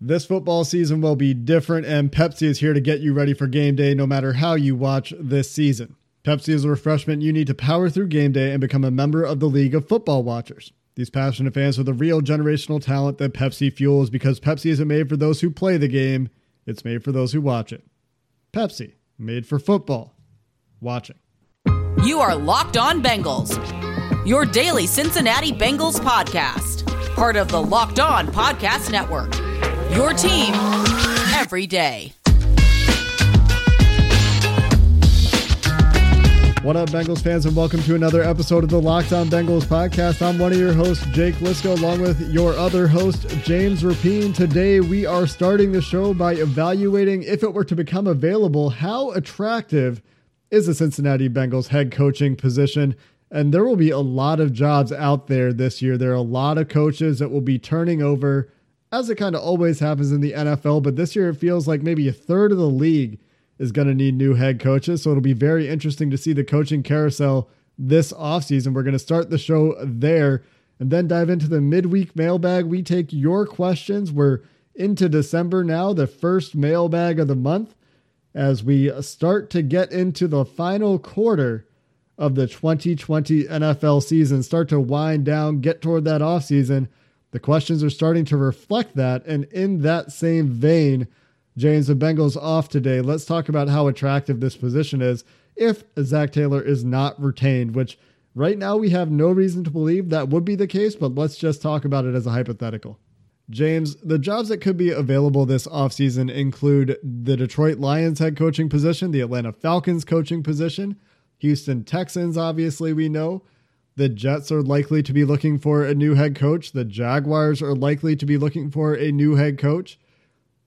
This football season will be different, and Pepsi is here to get you ready for game day no matter how you watch this season. Pepsi is a refreshment you need to power through game day and become a member of the League of Football Watchers. These passionate fans are the real generational talent that Pepsi fuels because Pepsi isn't made for those who play the game, it's made for those who watch it. Pepsi, made for football. Watching. You are Locked On Bengals, your daily Cincinnati Bengals podcast, part of the Locked On Podcast Network. Your team every day. What up, Bengals fans, and welcome to another episode of the Locked On Bengals podcast. I'm one of your hosts, Jake Liskow, along with your other host, James Rapien. Today, we are starting the show by evaluating if it were to become available, how attractive is the Cincinnati Bengals head coaching position. And there will be a lot of jobs out there this year. There are a lot of coaches that will be turning over as it kind of always happens in the NFL. But this year, it feels like maybe a third of the league is going to need new head coaches. So it'll be very interesting to see the coaching carousel this offseason. We're going to start the show there and then dive into the midweek mailbag. We take your questions. We're into December now, the first mailbag of the month, as we start to get into the final quarter of the 2020 NFL season, start to wind down, get toward that offseason. The questions are starting to reflect that. And in that same vein, James, the Bengals off today. Let's talk about how attractive this position is if Zac Taylor is not retained, which right now we have no reason to believe that would be the case, but let's just talk about it as a hypothetical. James, the jobs that could be available this offseason include the Detroit Lions head coaching position, the Atlanta Falcons coaching position, Houston Texans, obviously, we know. The Jets are likely to be looking for a new head coach. The Jaguars are likely to be looking for a new head coach.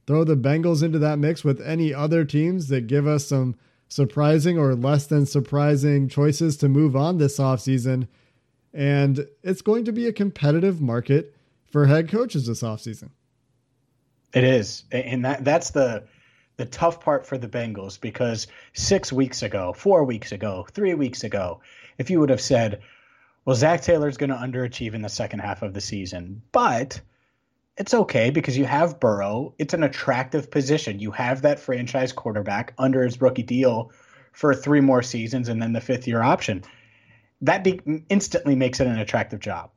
Throw the Bengals into that mix with any other teams that give us some surprising or less than surprising choices to move on this offseason. And it's going to be a competitive market for head coaches this offseason. It is. And that that's the the tough part for the Bengals because 6 weeks ago, 4 weeks ago, 3 weeks ago, if you would have said, well, Zac Taylor's going to underachieve in the second half of the season, but it's okay because you have Burrow. It's an attractive position. You have that franchise quarterback under his rookie deal for three more seasons and then the fifth year option. That be- instantly makes it an attractive job.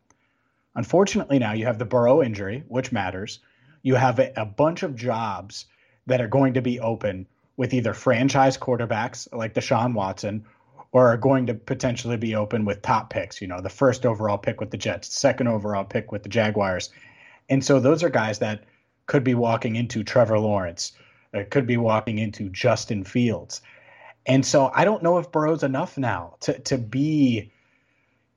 Unfortunately, now you have the Burrow injury, which matters. You have a, a bunch of jobs that are going to be open with either franchise quarterbacks like Deshaun Watson or are going to potentially be open with top picks. You know, the first overall pick with the Jets, second overall pick with the Jaguars. And so those are guys that could be walking into Trevor Lawrence, uh, could be walking into Justin Fields. And so I don't know if Burrow's enough now to, to be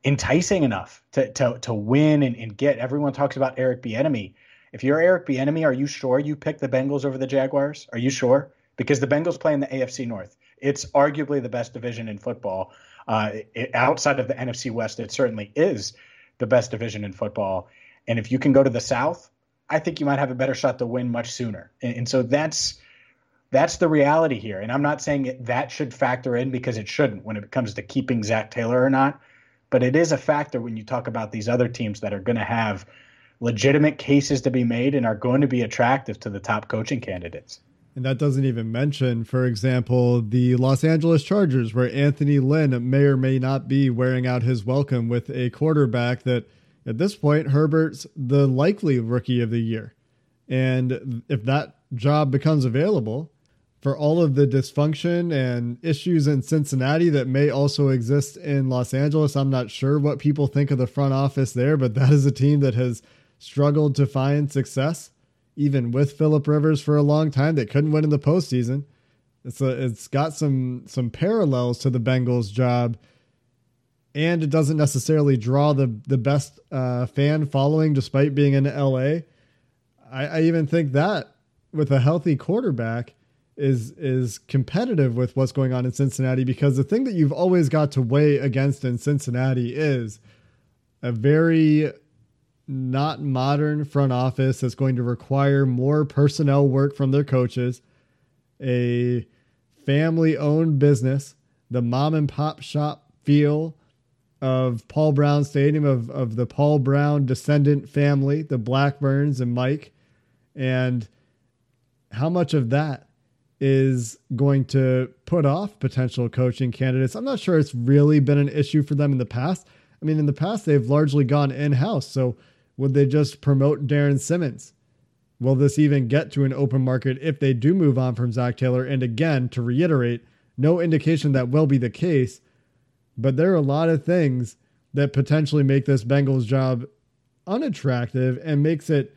enticing enough to, to, to win and, and get. Everyone talks about Eric Bieniemy. If you're Eric Bieniemy, are you sure you pick the Bengals over the Jaguars? Are you sure? Because the Bengals play in the AFC North. It's arguably the best division in football. Uh, it, outside of the NFC West, it certainly is the best division in football. And if you can go to the South, I think you might have a better shot to win much sooner. And, and so that's that's the reality here. And I'm not saying that should factor in because it shouldn't when it comes to keeping Zac Taylor or not. But it is a factor when you talk about these other teams that are going to have legitimate cases to be made and are going to be attractive to the top coaching candidates. And that doesn't even mention, for example, the Los Angeles Chargers, where Anthony Lynn may or may not be wearing out his welcome with a quarterback that, at this point, Herbert's the likely rookie of the year. And if that job becomes available, for all of the dysfunction and issues in Cincinnati that may also exist in Los Angeles, I'm not sure what people think of the front office there, but that is a team that has struggled to find success even with Philip Rivers for a long time. They couldn't win in the postseason. It's a, it's got some some parallels to the Bengals job, and it doesn't necessarily draw the the best uh, fan following, despite being in LA. I, I even think that with a healthy quarterback, is is competitive with what's going on in Cincinnati because the thing that you've always got to weigh against in Cincinnati is a very not modern front office that's going to require more personnel work from their coaches, a family owned business, the mom and pop shop feel of Paul Brown Stadium, of, of the Paul Brown descendant family, the Blackburns and Mike, and how much of that is going to put off potential coaching candidates. I'm not sure it's really been an issue for them in the past. I mean, in the past, they've largely gone in house. So, would they just promote Darrin Simmons? Will this even get to an open market if they do move on from Zac Taylor? And again, to reiterate, no indication that will be the case. But there are a lot of things that potentially make this Bengals job unattractive and makes it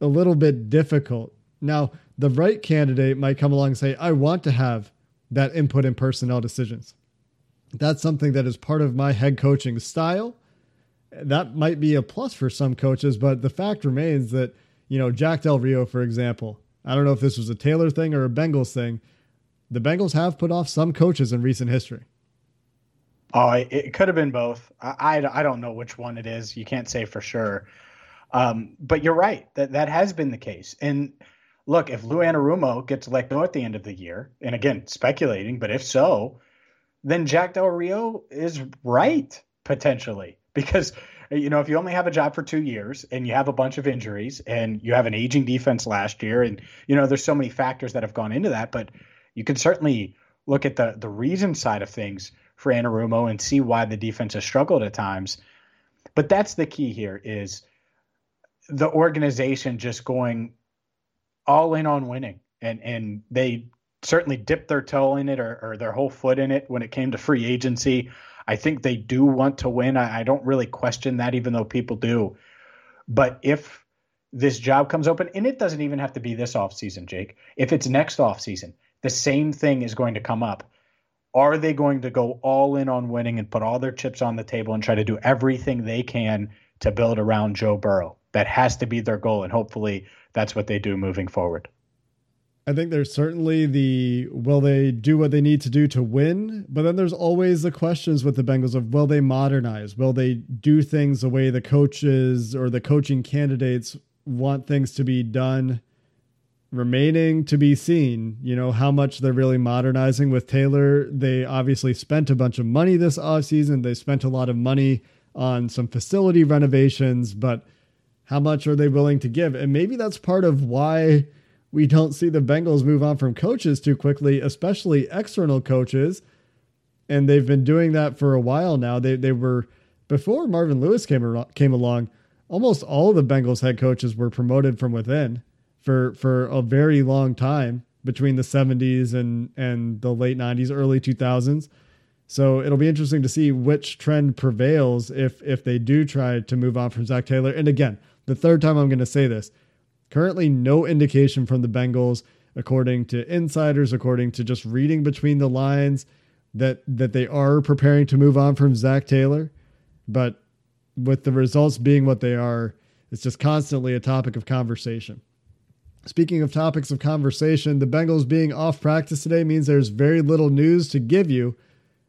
a little bit difficult. Now, the right candidate might come along and say, I want to have that input in personnel decisions. That's something that is part of my head coaching style. That might be a plus for some coaches, but the fact remains that, you know, Jack Del Rio, for example, I don't know if this was a Taylor thing or a Bengals thing. The Bengals have put off some coaches in recent history. Oh, it, could have been both. I, I, I, don't know which one it is. You can't say for sure. Um, but you're right. That that has been the case. And look, if Lou Anarumo gets let go at the end of the year, and again, speculating, but if so, then Jack Del Rio is right potentially because you know if you only have a job for two years and you have a bunch of injuries and you have an aging defense last year and you know there's so many factors that have gone into that, but you can certainly look at the the reason side of things for Anarumo and see why the defense has struggled at times. But that's the key here is the organization just going all in on winning. And and they certainly dipped their toe in it or, or their whole foot in it when it came to free agency. I think they do want to win. I, I don't really question that, even though people do. But if this job comes open, and it doesn't even have to be this offseason, Jake. If it's next offseason, the same thing is going to come up. Are they going to go all in on winning and put all their chips on the table and try to do everything they can to build around Joe Burrow? That has to be their goal, and hopefully that's what they do moving forward. I think there's certainly the will they do what they need to do to win, but then there's always the questions with the Bengals of will they modernize? Will they do things the way the coaches or the coaching candidates want things to be done? remaining to be seen, you know, how much they're really modernizing with Taylor. They obviously spent a bunch of money this offseason. They spent a lot of money on some facility renovations, but how much are they willing to give? And maybe that's part of why we don't see the Bengals move on from coaches too quickly, especially external coaches. And they've been doing that for a while now. They they were before Marvin Lewis came came along. Almost all the Bengals head coaches were promoted from within for for a very long time between the 70s and and the late 90s, early 2000s. So it'll be interesting to see which trend prevails if if they do try to move on from Zac Taylor. And again, the third time I'm going to say this. Currently, no indication from the Bengals, according to insiders, according to just reading between the lines, that that they are preparing to move on from Zac Taylor. But with the results being what they are, it's just constantly a topic of conversation. Speaking of topics of conversation, the Bengals being off practice today means there's very little news to give you.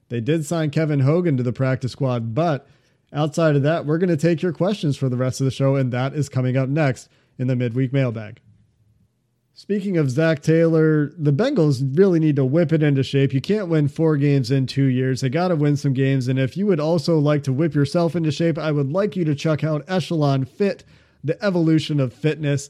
They did sign Kevin Hogan to the practice squad, but outside of that, we're going to take your questions for the rest of the show, and that is coming up next in the midweek mailbag. Speaking of Zac Taylor, the Bengals really need to whip it into shape. You can't win four games in two years. They got to win some games. And if you would also like to whip yourself into shape, I would like you to check out Echelon Fit, the evolution of fitness.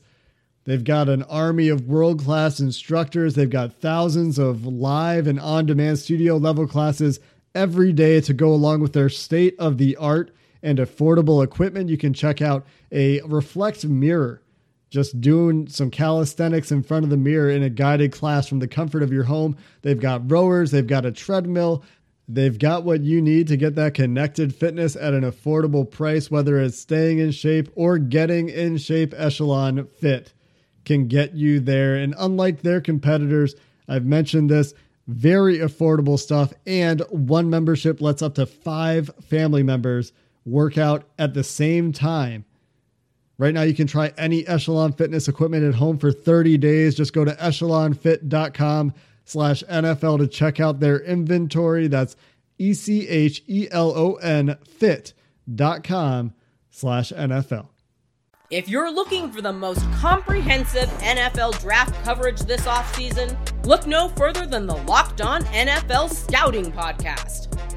They've got an army of world class instructors. They've got thousands of live and on demand studio level classes every day to go along with their state of the art and affordable equipment. You can check out a reflect mirror, just doing some calisthenics in front of the mirror in a guided class from the comfort of your home. They've got rowers, they've got a treadmill. They've got what you need to get that connected fitness at an affordable price, whether it's staying in shape or getting in shape. Echelon Fit can get you there. And unlike their competitors, I've mentioned this very affordable stuff. And one membership lets up to five family members work out at the same time. Right now, you can try any Echelon Fitness equipment at home for 30 days. Just go to echelonfit.com slash NFL to check out their inventory. That's E-C-H-E-L-O-N fit.com slash NFL. If you're looking for the most comprehensive NFL draft coverage this offseason, look no further than the Locked On NFL Scouting Podcast.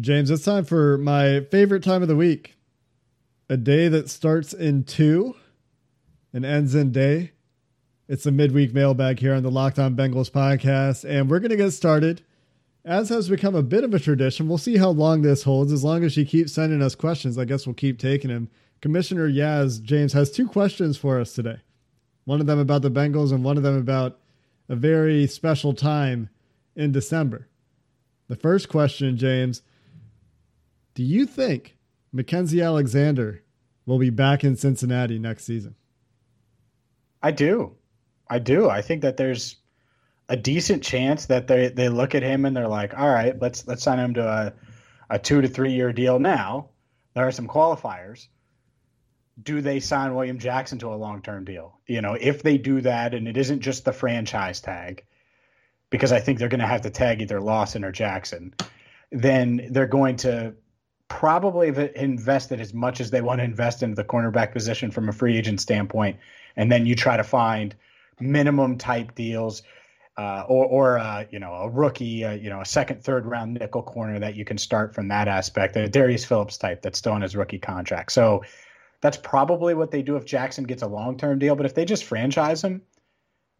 James, it's time for my favorite time of the week. A day that starts in two and ends in day. It's a midweek mailbag here on the Locked On Bengals podcast, and we're going to get started as has become a bit of a tradition, we'll see how long this holds. As long as she keeps sending us questions, I guess we'll keep taking them. Commissioner Yaz James has two questions for us today. One of them about the Bengals and one of them about a very special time in December. The first question, James, do you think Mackensie Alexander will be back in Cincinnati next season? I do. I do. I think that there's a decent chance that they they look at him and they're like, all right, let's let's sign him to a a two to three year deal now. There are some qualifiers. Do they sign William Jackson to a long term deal? You know, if they do that and it isn't just the franchise tag, because I think they're going to have to tag either Lawson or Jackson, then they're going to probably invested as much as they want to invest into the cornerback position from a free agent standpoint. And then you try to find minimum type deals uh, or, or uh, you know, a rookie, uh, you know, a second, third round nickel corner that you can start from that aspect, a Darius Phillips type that's still on his rookie contract. So that's probably what they do if Jackson gets a long term deal. But if they just franchise him,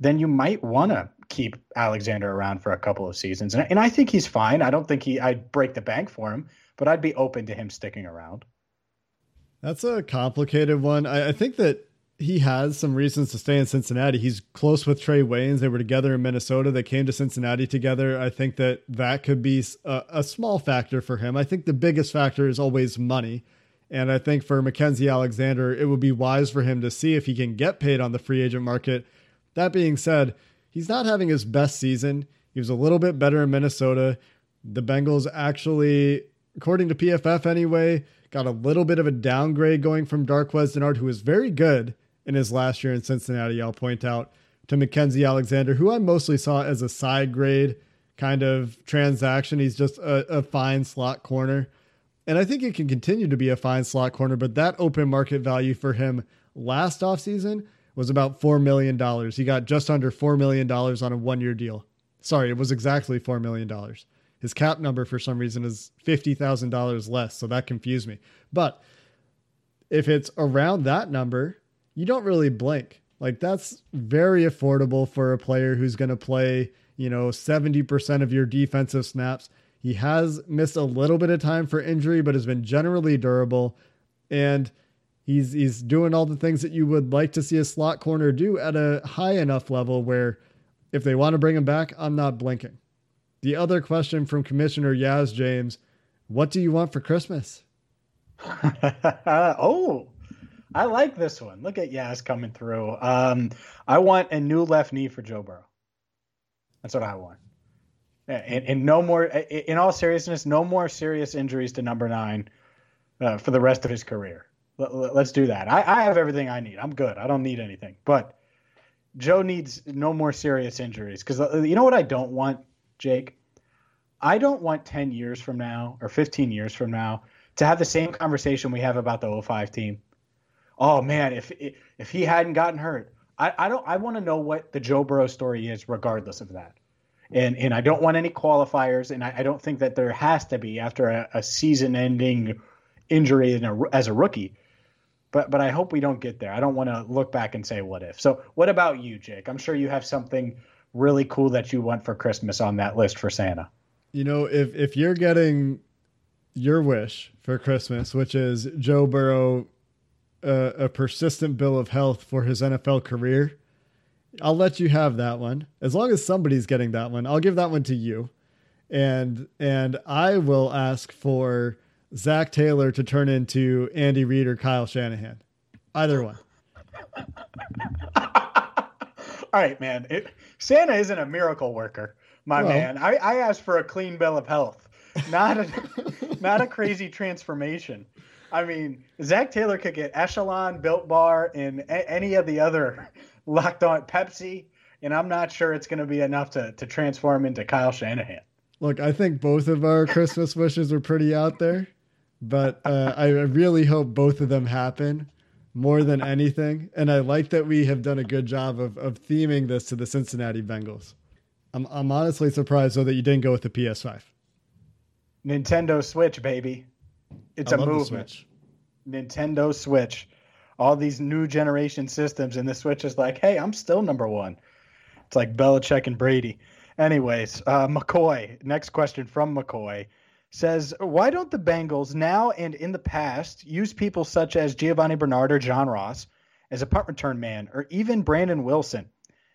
then you might want to keep Alexander around for a couple of seasons. And, and I think he's fine. I don't think he I'd break the bank for him, but I'd be open to him sticking around. That's a complicated one. I, I think that he has some reasons to stay in Cincinnati. He's close with Trae Waynes. They were together in Minnesota. They came to Cincinnati together. I think that that could be a, a, small factor for him. I think the biggest factor is always money. And I think for Mackensie Alexander, it would be wise for him to see if he can get paid on the free agent market. That being said, he's not having his best season. He was a little bit better in Minnesota. The Bengals actually, according to PFF anyway, got a little bit of a downgrade going from Darqueze Dennard, who was very good in his last year in Cincinnati. I'll point out to Mackensie Alexander, who I mostly saw as a side grade kind of transaction. He's just a, a fine slot corner. And I think he can continue to be a fine slot corner, but that open market value for him last offseason was about $4 million. He got just under $4 million on a one year deal. Sorry, it was exactly $4 million. His cap number for some reason is $50,000 less, so that confused me. But if it's around that number, you don't really blink. Like that's very affordable for a player who's going to play, you know, 70% of your defensive snaps. He has missed a little bit of time for injury, but has been generally durable. And he's he's doing all the things that you would like to see a slot corner do at a high enough level where if they want to bring him back, I'm not blinking. The other question from Commissioner Yaz James, what do you want for Christmas? oh, I like this one. Look at Yaz coming through. Um, I want a new left knee for Joe Burrow. That's what I want. And, and no more, in all seriousness, no more serious injuries to number nine uh, for the rest of his career. Let, us do that. I, I have everything I need. I'm good. I don't need anything. But Joe needs no more serious injuries. Because uh, you know what I don't want, Jake? I don't want 10 years from now or 15 years from now to have the same conversation we have about the 05 team oh man, if if he hadn't gotten hurt, I, I don't I want to know what the Joe Burrow story is, regardless of that. And and I don't want any qualifiers, and I, I don't think that there has to be after a, a season-ending injury a, as a rookie. But but I hope we don't get there. I don't want to look back and say what if. So what about you, Jake? I'm sure you have something really cool that you want for Christmas on that list for Santa. You know, if if you're getting your wish for Christmas, which is Joe Burrow a, a persistent bill of health for his NFL career, I'll let you have that one. As long as somebody's getting that one, I'll give that one to you. And and I will ask for Zac Taylor to turn into Andy Reid or Kyle Shanahan. Either one. All right, man. It, Santa isn't a miracle worker, my well, man. I, I asked for a clean bill of health, not a not a crazy transformation. I mean, Zac Taylor could get Echelon, Built Bar, and a- any of the other locked on Pepsi, and I'm not sure it's going to be enough to to transform into Kyle Shanahan. Look, I think both of our Christmas wishes are pretty out there, but uh, I really hope both of them happen more than anything. And I like that we have done a good job of, of theming this to the Cincinnati Bengals. I'm, I'm honestly surprised though that you didn't go with the PS5. Nintendo Switch, baby. It's I a movement. Nintendo Switch. All these new generation systems, and the Switch is like, hey, I'm still number one. It's like Belichick and Brady. Anyways, uh, McCoy. Next question from McCoy says, Why don't the Bengals now and in the past use people such as Giovani Bernard or John Ross as a punt return man or even Brandon Wilson?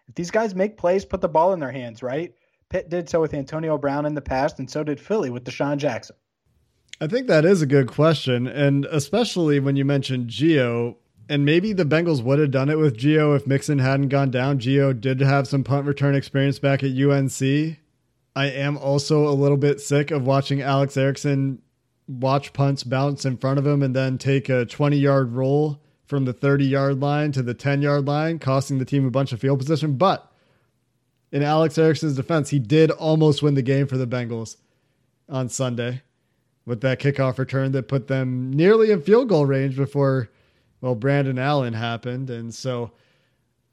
If these guys make plays, put the ball in their hands, right? Pitt did so with Antonio Brown in the past, and so did Philly with DeSean Jackson. I think that is a good question. And especially when you mentioned Geo, and maybe the Bengals would have done it with Geo if Mixon hadn't gone down. Geo did have some punt return experience back at UNC. I am also a little bit sick of watching Alex Erickson watch punts bounce in front of him and then take a 20 yard roll from the 30 yard line to the 10 yard line, costing the team a bunch of field position. But in Alex Erickson's defense, he did almost win the game for the Bengals on Sunday with that kickoff return that put them nearly in field goal range before, well, Brandon Allen happened. And so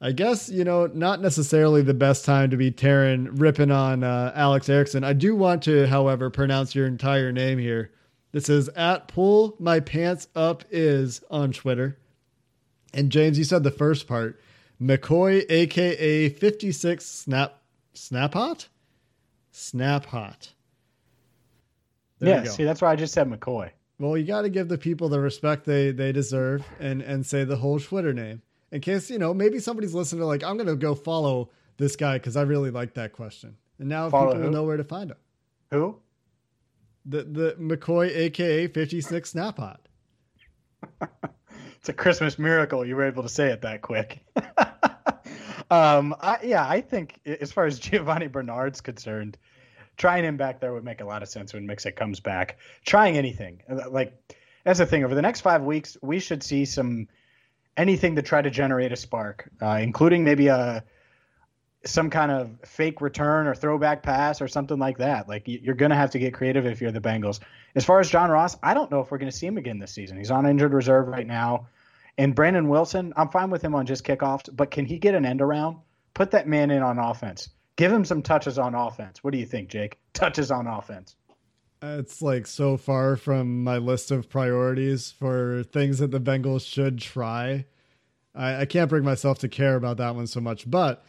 I guess, you know, not necessarily the best time to be tearing, ripping on uh, Alex Erickson. I do want to, however, pronounce your entire name here. This is at pull my pants up is on Twitter. And James, you said the first part. McCoy, aka 56 Snap Snap Hot? Snap Hot. There yeah, see, that's why I just said McCoy. Well, you got to give the people the respect they, they deserve and, and say the whole Twitter name in case you know maybe somebody's listening to like I'm gonna go follow this guy because I really like that question, and now follow people who? will know where to find him. Who? The the McCoy, aka Fifty Six Snaphot. it's a Christmas miracle you were able to say it that quick. um, I, yeah, I think as far as giovani Bernard's concerned, trying him back there would make a lot of sense when Mixon comes back. Trying anything like that's the thing. Over the next five weeks, we should see some anything to try to generate a spark, uh, including maybe a some kind of fake return or throwback pass or something like that. Like you're going to have to get creative if you're the Bengals. As far as John Ross, I don't know if we're going to see him again this season. He's on injured reserve right now. And Brandon Wilson, I'm fine with him on just kickoffs, but can he get an end around? Put that man in on offense. Give him some touches on offense. What do you think, Jake? Touches on offense. It's like so far from my list of priorities for things that the Bengals should try. I, I can't bring myself to care about that one so much, but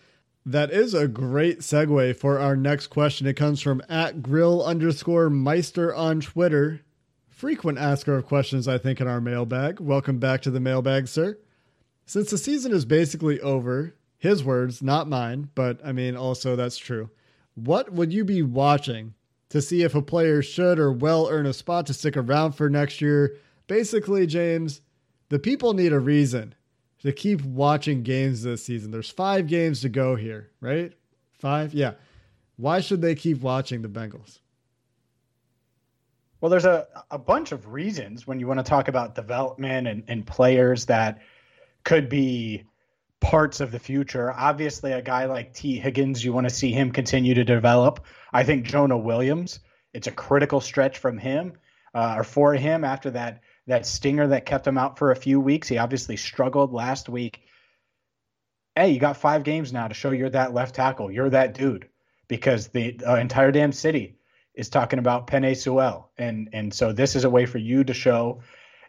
that is a great segue for our next question. It comes from at grill underscore meister on Twitter. Frequent asker of questions, I think, in our mailbag. Welcome back to the mailbag, sir. Since the season is basically over, his words, not mine, but I mean, also that's true. What would you be watching to see if a player should or will earn a spot to stick around for next year. Basically, James, the people need a reason to keep watching games this season. There's five games to go here, right? Five? Yeah. Why should they keep watching the Bengals? Well, there's a, a bunch of reasons when you want to talk about development and, and players that could be parts of the future. Obviously, a guy like Tee Higgins, you want to see him continue to develop. I think Jonah Williams, it's a critical stretch from him uh, or for him after that that stinger that kept him out for a few weeks. He obviously struggled last week. Hey, you got five games now to show you're that left tackle. You're that dude because the uh, entire damn city is talking about Penei Sewell, and and so this is a way for you to show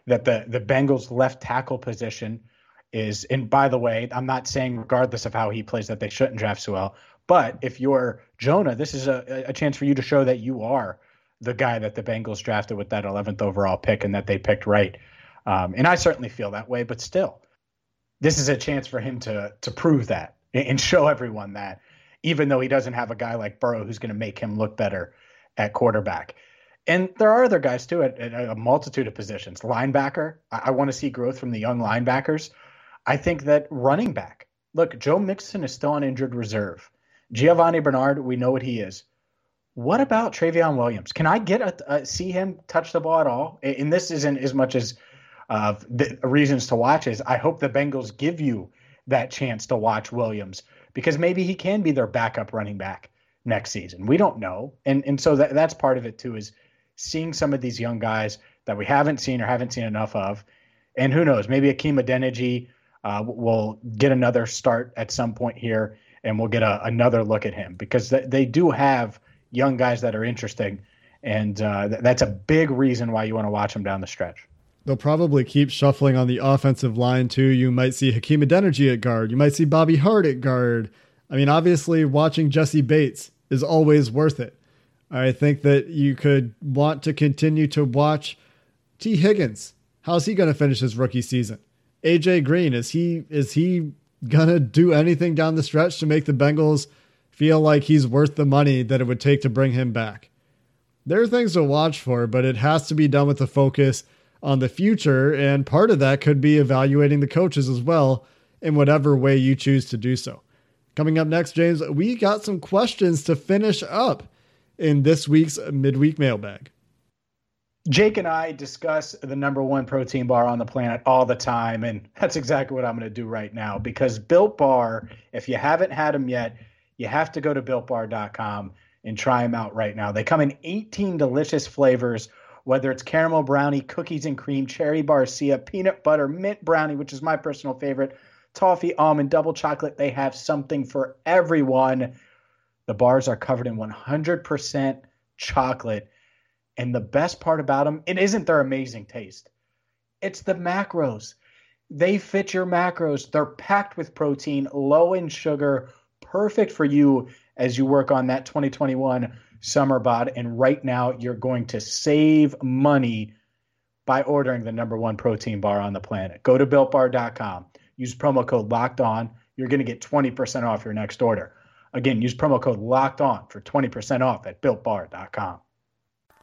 that the the Bengals left tackle position is, and by the way, I'm not saying regardless of how he plays that they shouldn't draft Sewell, but if you're Jonah, this is a, a chance for you to show that you are the guy that the Bengals drafted with that 11th overall pick and that they picked right. Um, and I certainly feel that way, but still, this is a chance for him to to prove that and show everyone that, even though he doesn't have a guy like Burrow who's going to make him look better at quarterback. And there are other guys too at, at a multitude of positions. Linebacker, I, I want to see growth from the young linebackers. I think that running back, look, Joe Mixon is still on injured reserve. Giovani Bernard, we know what he is. What about Trayveon Williams? Can I get a, a see him touch the ball at all? And this isn't as much as uh, the reasons to watch is I hope the Bengals give you that chance to watch Williams because maybe he can be their backup running back next season. We don't know, and and so that that's part of it too is seeing some of these young guys that we haven't seen or haven't seen enough of, and who knows, maybe Hakeem Adeniji uh, will get another start at some point here, and we'll get a, another look at him because th- they do have young guys that are interesting, and uh, th- that's a big reason why you want to watch them down the stretch. They'll probably keep shuffling on the offensive line too. You might see Hakeem Adeniji at guard. You might see Bobby Hart at guard. I mean, obviously, watching Jessie Bates is always worth it. I think that you could want to continue to watch Tee Higgins. How's he going to finish his rookie season? AJ Green is he is he to do anything down the stretch to make the Bengals feel like he's worth the money that it would take to bring him back? There are things to watch for, but it has to be done with a focus on the future. And part of that could be evaluating the coaches as well in whatever way you choose to do so. Coming up next, James, we got some questions to finish up in this week's midweek mailbag. Jake and I discuss the number one protein bar on the planet all the time, and that's exactly what I'm going to do right now because Built Bar, if you haven't had them yet, you have to go to builtbar.com and try them out right now. They come in 18 delicious flavors whether it's caramel brownie, cookies and cream, cherry barcia, peanut butter, mint brownie, which is my personal favorite, toffee, almond, double chocolate. They have something for everyone. The bars are covered in 100% chocolate. And the best part about them, it isn't their amazing taste, it's the macros. They fit your macros. They're packed with protein, low in sugar, perfect for you as you work on that 2021 summer bod. And right now, you're going to save money by ordering the number one protein bar on the planet. Go to builtbar.com. Use promo code locked on. You're going to get 20% off your next order. Again, use promo code locked on for 20% off at builtbar.com.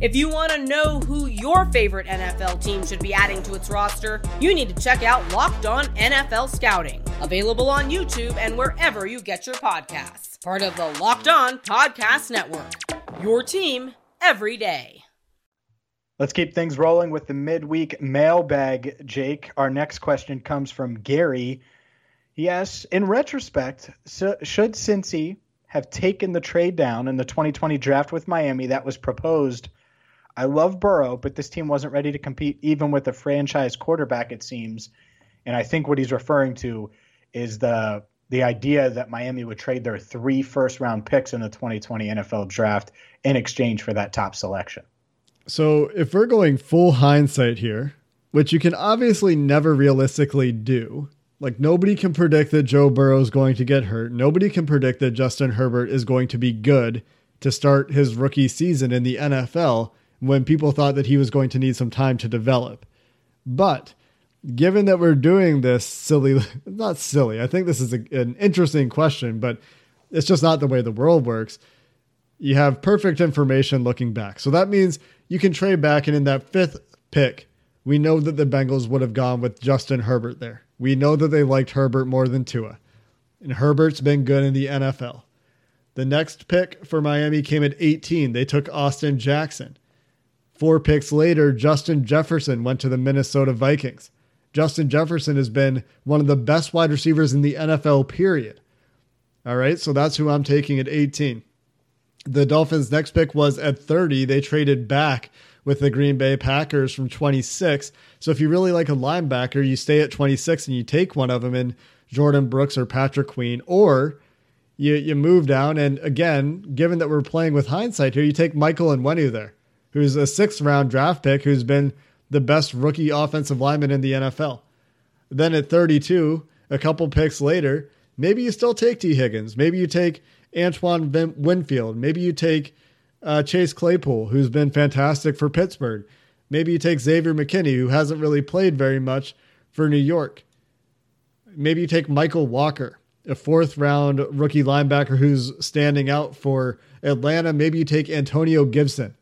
If you want to know who your favorite NFL team should be adding to its roster, you need to check out Locked On NFL Scouting, available on YouTube and wherever you get your podcasts. Part of the Locked On Podcast Network. Your team every day. Let's keep things rolling with the midweek mailbag, Jake. Our next question comes from Gary. Yes, in retrospect, so should Cincy have taken the trade down in the 2020 draft with Miami that was proposed I love Burrow, but this team wasn't ready to compete even with a franchise quarterback, it seems. And I think what he's referring to is the the idea that Miami would trade their three first round picks in the 2020 NFL draft in exchange for that top selection. So if we're going full hindsight here, which you can obviously never realistically do, like nobody can predict that Joe Burrow is going to get hurt. Nobody can predict that Justin Herbert is going to be good to start his rookie season in the NFL when people thought that he was going to need some time to develop. But given that we're doing this silly, not silly, I think this is a, an interesting question, but it's just not the way the world works. You have perfect information looking back. So that means you can trade back, and in that fifth pick, we know that the Bengals would have gone with Justin Herbert there. We know that they liked Herbert more than Tua. And Herbert's been good in the NFL. The next pick for Miami came at 18. They took Austin Jackson. Four picks later, Justin Jefferson went to the Minnesota Vikings. Justin Jefferson has been one of the best wide receivers in the NFL, period. All right, so that's who I'm taking at 18. The Dolphins' next pick was at 30. They traded back with the Green Bay Packers from 26. So if you really like a linebacker, you stay at 26 and you take one of them in Jordyn Brooks or Patrick Queen, or you you move down, and again, given that we're playing with hindsight here, you take Michael Onwenu there, who's a sixth round draft pick, who's been the best rookie offensive lineman in the NFL. Then at 32, a couple picks later, maybe you still take Tee Higgins. Maybe you take Antoine Winfield. Maybe you take uh, Chase Claypool, who's been fantastic for Pittsburgh. Maybe you take Xavier McKinney, who hasn't really played very much for New York. Maybe you take Mykal Walker, a fourth round rookie linebacker who's standing out for Atlanta. Maybe you take Antonio Gibson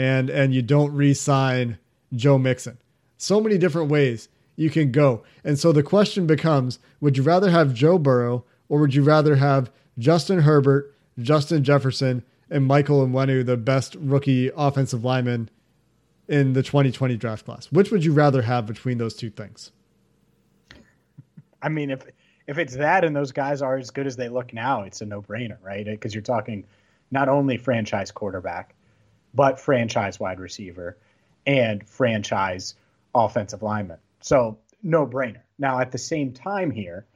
and and you don't re-sign Joe Mixon. So many different ways you can go. And so the question becomes, would you rather have Joe Burrow or would you rather have Justin Herbert, Justin Jefferson, and Michael Onwenu, the best rookie offensive lineman in the 2020 draft class? Which would you rather have between those two things? I mean, if if it's that and those guys are as good as they look now, it's a no-brainer, right? Because you're talking not only franchise quarterback, but franchise wide receiver and franchise offensive lineman. So, no-brainer. Now, at the same time here,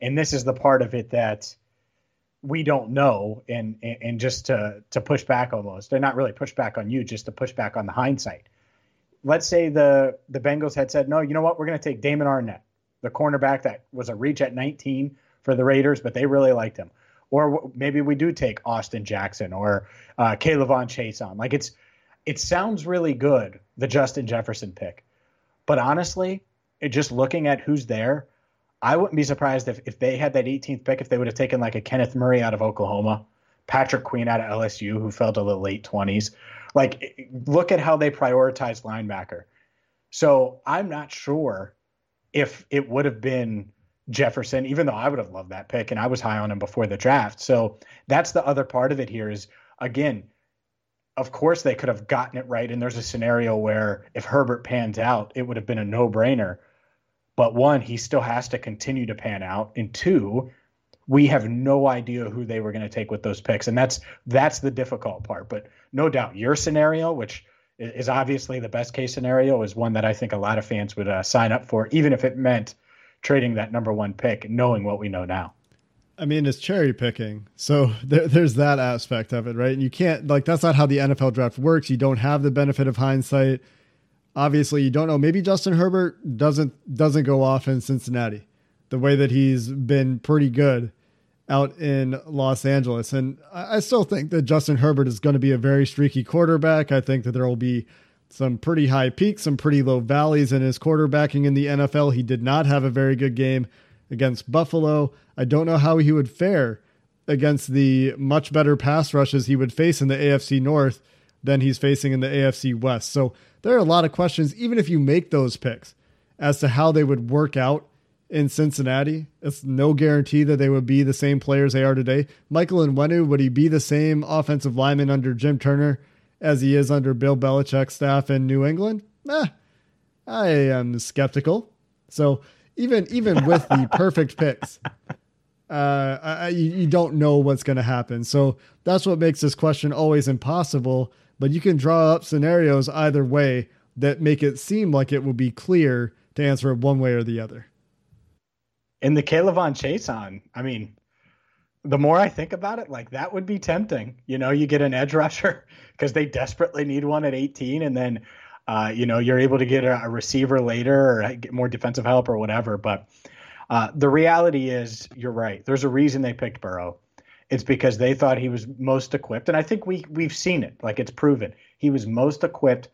and this is the part of it that we don't know and and just to to push back almost and not really push back on you just to push back on the hindsight let's say the the bengals had said no you know what we're going to take damon Arnette, the cornerback that was a reach at 19 for the raiders but they really liked him or maybe we do take austin jackson or uh, Chaisson. like it's it sounds really good the justin jefferson pick but honestly it, just looking at who's there I wouldn't be surprised if, if they had that 18th pick, if they would have taken like a Kenneth Murray out of Oklahoma, Patrick Queen out of LSU, who fell to the late 20s. Like, look at how they prioritized linebacker. So I'm not sure if it would have been Jefferson, even though I would have loved that pick and I was high on him before the draft. So that's the other part of it here is, again, of course they could have gotten it right. And there's a scenario where if Herbert pans out, it would have been a no brainer. But one, he still has to continue to pan out, and two, we have no idea who they were going to take with those picks, and that's that's the difficult part. But no doubt, your scenario, which is obviously the best case scenario, is one that I think a lot of fans would uh, sign up for, even if it meant trading that number one pick, knowing what we know now. I mean, it's cherry picking. So there, there's that aspect of it, right? And you can't, like, that's not how the NFL draft works. You don't have the benefit of hindsight obviously you don't know. Maybe Justin Herbert doesn't doesn't go off in Cincinnati, the way that he's been pretty good out in Los Angeles. And I still think that Justin Herbert is going to be a very streaky quarterback. I think that there will be some pretty high peaks, some pretty low valleys in his quarterbacking in the NFL. He did not have a very good game against Buffalo. I don't know how he would fare against the much better pass rushes he would face in the AFC North than he's facing in the AFC West. So there are a lot of questions, even if you make those picks, as to how they would work out in Cincinnati. It's no guarantee that they would be the same players they are today. Michael Onwenu, would he be the same offensive lineman under Jim Turner as he is under Bill Belichick's staff in New England? Eh, I am skeptical. So even even with the perfect picks, uh, I, you, you don't know what's going to happen. So that's what makes this question always impossible but you can draw up scenarios either way that make it seem like it will be clear to answer it one way or the other. In the K'Lavon Chaisson, I mean, the more I think about it, like that would be tempting. You know, you get an edge rusher because they desperately need one at 18, and then, uh, you know, you're able to get a, receiver later or get more defensive help or whatever. But uh, the reality is, you're right. There's a reason they picked Burrow. It's because they thought he was most equipped, and I think we we've seen it. Like it's proven he was most equipped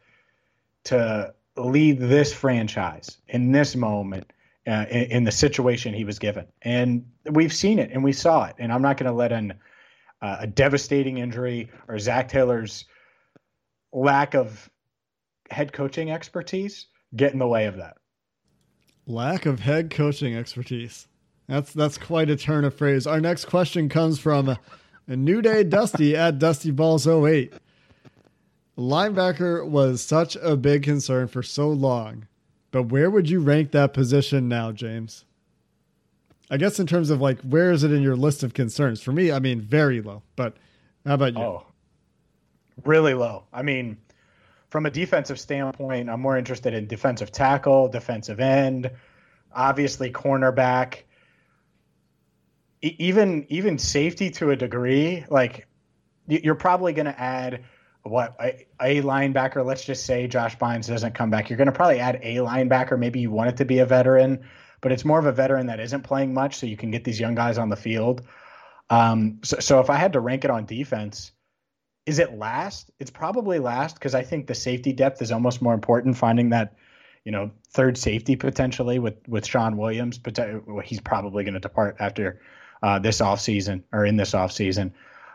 to lead this franchise in this moment. Uh, in, in, the situation he was given, and we've seen it and we saw it. And I'm not going to let an, uh, a devastating injury or Zac Taylor's lack of head coaching expertise get in the way of that. Lack of head coaching expertise. That's that's quite a turn of phrase. Our next question comes from a New Day Dusty at Dusty Balls 08. Linebacker was such a big concern for so long, but where would you rank that position now, James? I guess in terms of like where is it in your list of concerns? For me, I mean very low. But how about you? Oh, really low. I mean, from a defensive standpoint, I'm more interested in defensive tackle, defensive end, obviously cornerback even even safety to a degree, like you're probably going to add what a, a, linebacker. Let's just say Josh Bynes doesn't come back. You're going to probably add a linebacker. Maybe you want it to be a veteran, but it's more of a veteran that isn't playing much, so you can get these young guys on the field. Um, so, so if I had to rank it on defense, is it last? It's probably last because I think the safety depth is almost more important. Finding that, you know, third safety potentially with with Shawn Williams, but he's probably going to depart after uh, this offseason or in this offseason.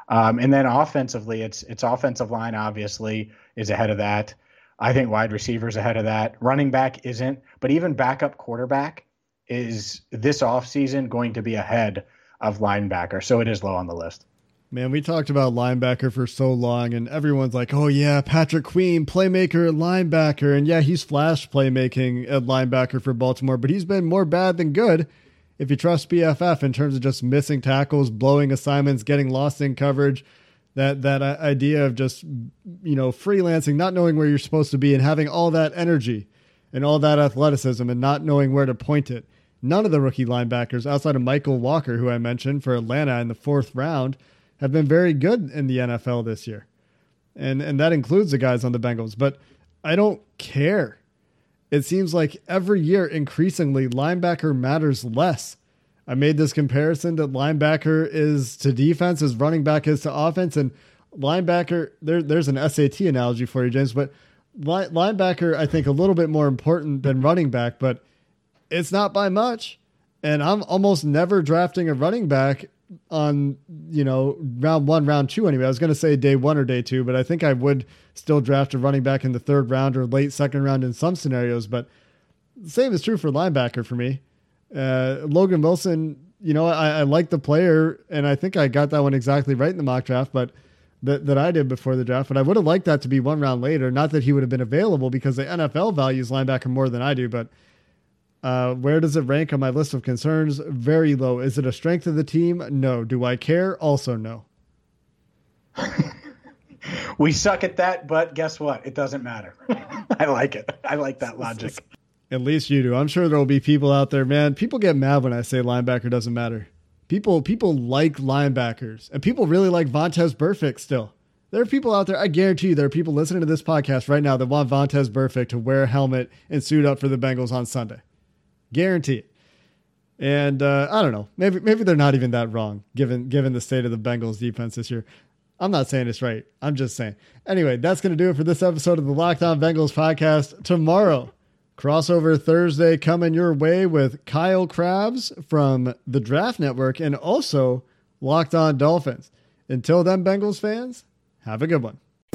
Um, and then offensively, it's it's offensive line obviously is ahead of that. I think wide receivers ahead of that. Running back isn't, but even backup quarterback is this offseason going to be ahead of linebacker. So it is low on the list. Man, we talked about linebacker for so long, and everyone's like, oh, yeah, Patrick Queen, playmaker at linebacker. And yeah, he's flash playmaking at linebacker for Baltimore, but he's been more bad than good if you trust PFF in terms of just missing tackles, blowing assignments, getting lost in coverage, that that idea of just you know freelancing, not knowing where you're supposed to be, and having all that energy and all that athleticism, and not knowing where to point it. None of the rookie linebackers, outside of Mykal Walker, who I mentioned for Atlanta in the fourth round, have been very good in the NFL this year, and and that includes the guys on the Bengals. But I don't care it seems like every year increasingly linebacker matters less. I made this comparison that linebacker is to defense as running back is to offense, and linebacker there there's an SAT analogy for you, James, but linebacker I think a little bit more important than running back, but it's not by much. And I'm almost never drafting a running back on you know round one, round two anyway. I was going to say day one or day two, but I think I would still draft a running back in the third round or late second round in some scenarios. But the same is true for linebacker for me. Uh, Logan Wilson, you know, I, I like the player, and I think I got that one exactly right in the mock draft, but that, that I did before the draft. But I would have liked that to be one round later. Not that he would have been available because the NFL values linebacker more than I do, but uh, where does it rank on my list of concerns? Very low. Is it a strength of the team? No. Do I care? Also, no. we suck at that, but guess what? It doesn't matter. I like it. I like that logic. At least you do. I'm sure there will be people out there, man. People get mad when I say linebacker doesn't matter. People people like linebackers, and people really like Vontaze Burfict still. There are people out there, I guarantee you, there are people listening to this podcast right now that want Vontaze Burfict to wear a helmet and suit up for the Bengals on Sunday. Guarantee it. And uh, I don't know. Maybe maybe they're not even that wrong, given given the state of the Bengals defense this year. I'm not saying it's right. I'm just saying. Anyway, that's going to do it for this episode of the Locked On Bengals podcast. Tomorrow, crossover Thursday coming your way with Kyle Crabbs from the Draft Network and also Locked On Dolphins. Until then, Bengals fans, have a good one.